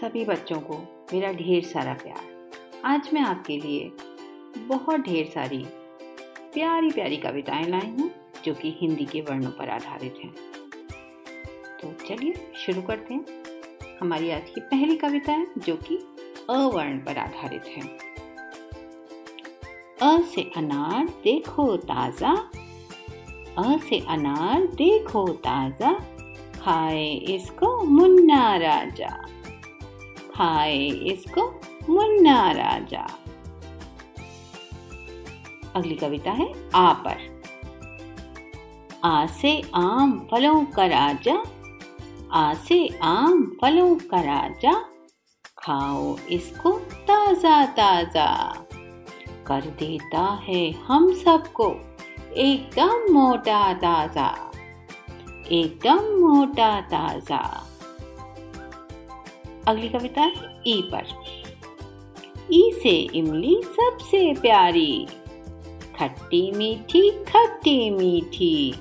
सभी बच्चों को मेरा ढेर सारा प्यार। आज मैं आपके लिए बहुत ढेर सारी प्यारी प्यारी कविताएँ लाई हूँ, जो कि हिंदी के वर्णों पर आधारित हैं। तो चलिए शुरू करते हैं। हमारी आज की पहली कविता है, जो कि अवर्ण पर आधारित है। अ से अनार देखो ताज़ा, अ से अनार देखो ताज़ा, खाए इसको मुन्ना राजा। खाए इसको मुन्ना राजा। अगली कविता है, आ पर। आ से आम फलों का राजा आसे आम फलों का राजा, खाओ इसको ताज़ा ताज़ा। कर देता है हम सबको एकदम मोटा ताज़ा, एकदम मोटा ताज़ा। अगली कविता ई पर। ई से इमली सबसे प्यारी, खट्टी मीठी खट्टी मीठी।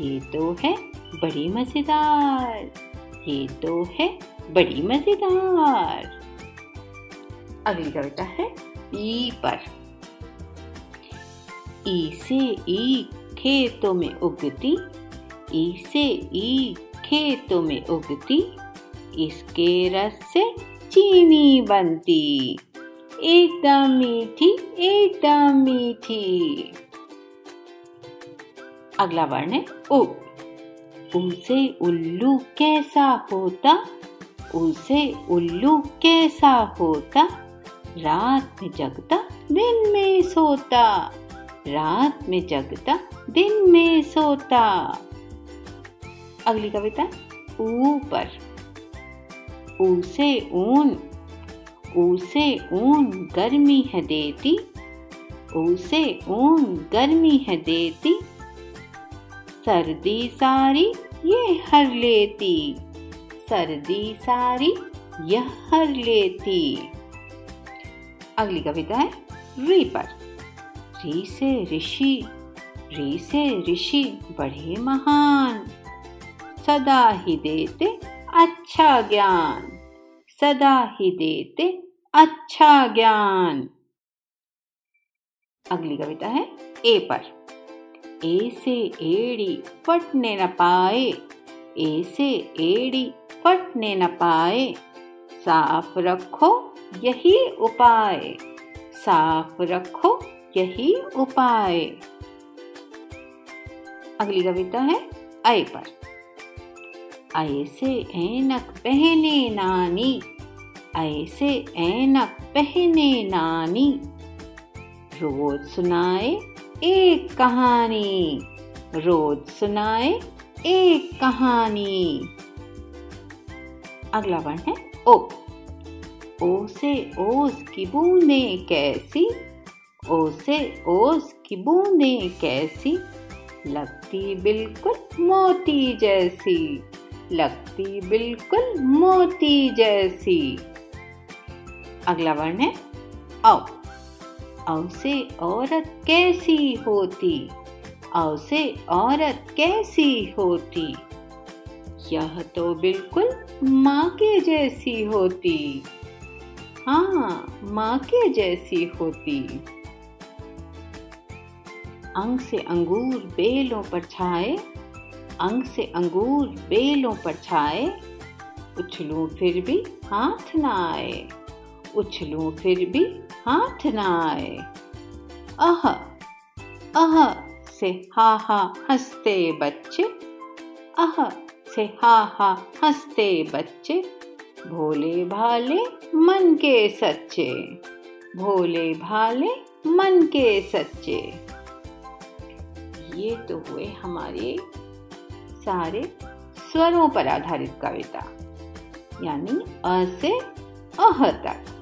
ये तो है बड़ी मज़ेदार, ये तो है बड़ी मज़ेदार। अगली कविता है ई पर। ई से ई खेतों में उगती ई से ई खेतों में उगती इसके रस से चीनी बनती। एकदम मीठी एकदम मीठी। अगला वर्ण है उ। उसे उल्लू कैसा होता? उसे उल्लू कैसा होता? रात में जगता, दिन में सोता। रात में जगता, दिन में सोता। अगली कविता, ऊपर। उसे ऊन उसे ऊन गर्मी है देती, उसे ऊन गर्मी है देती। सर्दी सारी ये हर लेती, सर्दी सारी यह हर लेती। अगली कविता है री पर री से ऋषि, री से ऋषि बड़े महान, सदा ही देते अच्छा ज्ञान। सदा ही देते अच्छा ज्ञान। अगली कविता है, ए पर। ए से एड़ी फटने न पाए। ए से एड़ी फटने न पाए। साफ़ रखो यही उपाय। साफ़ रखो यही उपाय। अगली कविता है अय पर। ऐसे ऐनक पहने नानी, ऐसे ऐनक पहने नानी। रोज सुनाए एक कहानी, रोज सुनाए एक कहानी। अगला वर्ण है, ओ। ओ से ओस की बूंदे कैसी, ओ से ओस की बूंदे कैसी, लगती बिल्कुल मोती जैसी। लगती बिल्कुल मोती जैसी। अगला वर्ण है, औ। औ से औरत कैसी होती? औ से औरत कैसी होती? यह तो बिल्कुल माँ के जैसी होती। हाँ माँ के जैसी होती। अंग से अंगूर बेलों पर छाए अंग से अंगूर बेलों पर छाए, उछलूं फिर भी हाथ न आए उछलूं फिर भी हाथ न आए अह अह, से हा हा, हँसते बच्चे, अह, से हा हा, हँसते बच्चे, भोले भाले मन के सच्चे, भोले भाले मन के सच्चे। ये तो हुए हमारे सारे स्वरों पर आधारित कविता यानी अ से अह तक।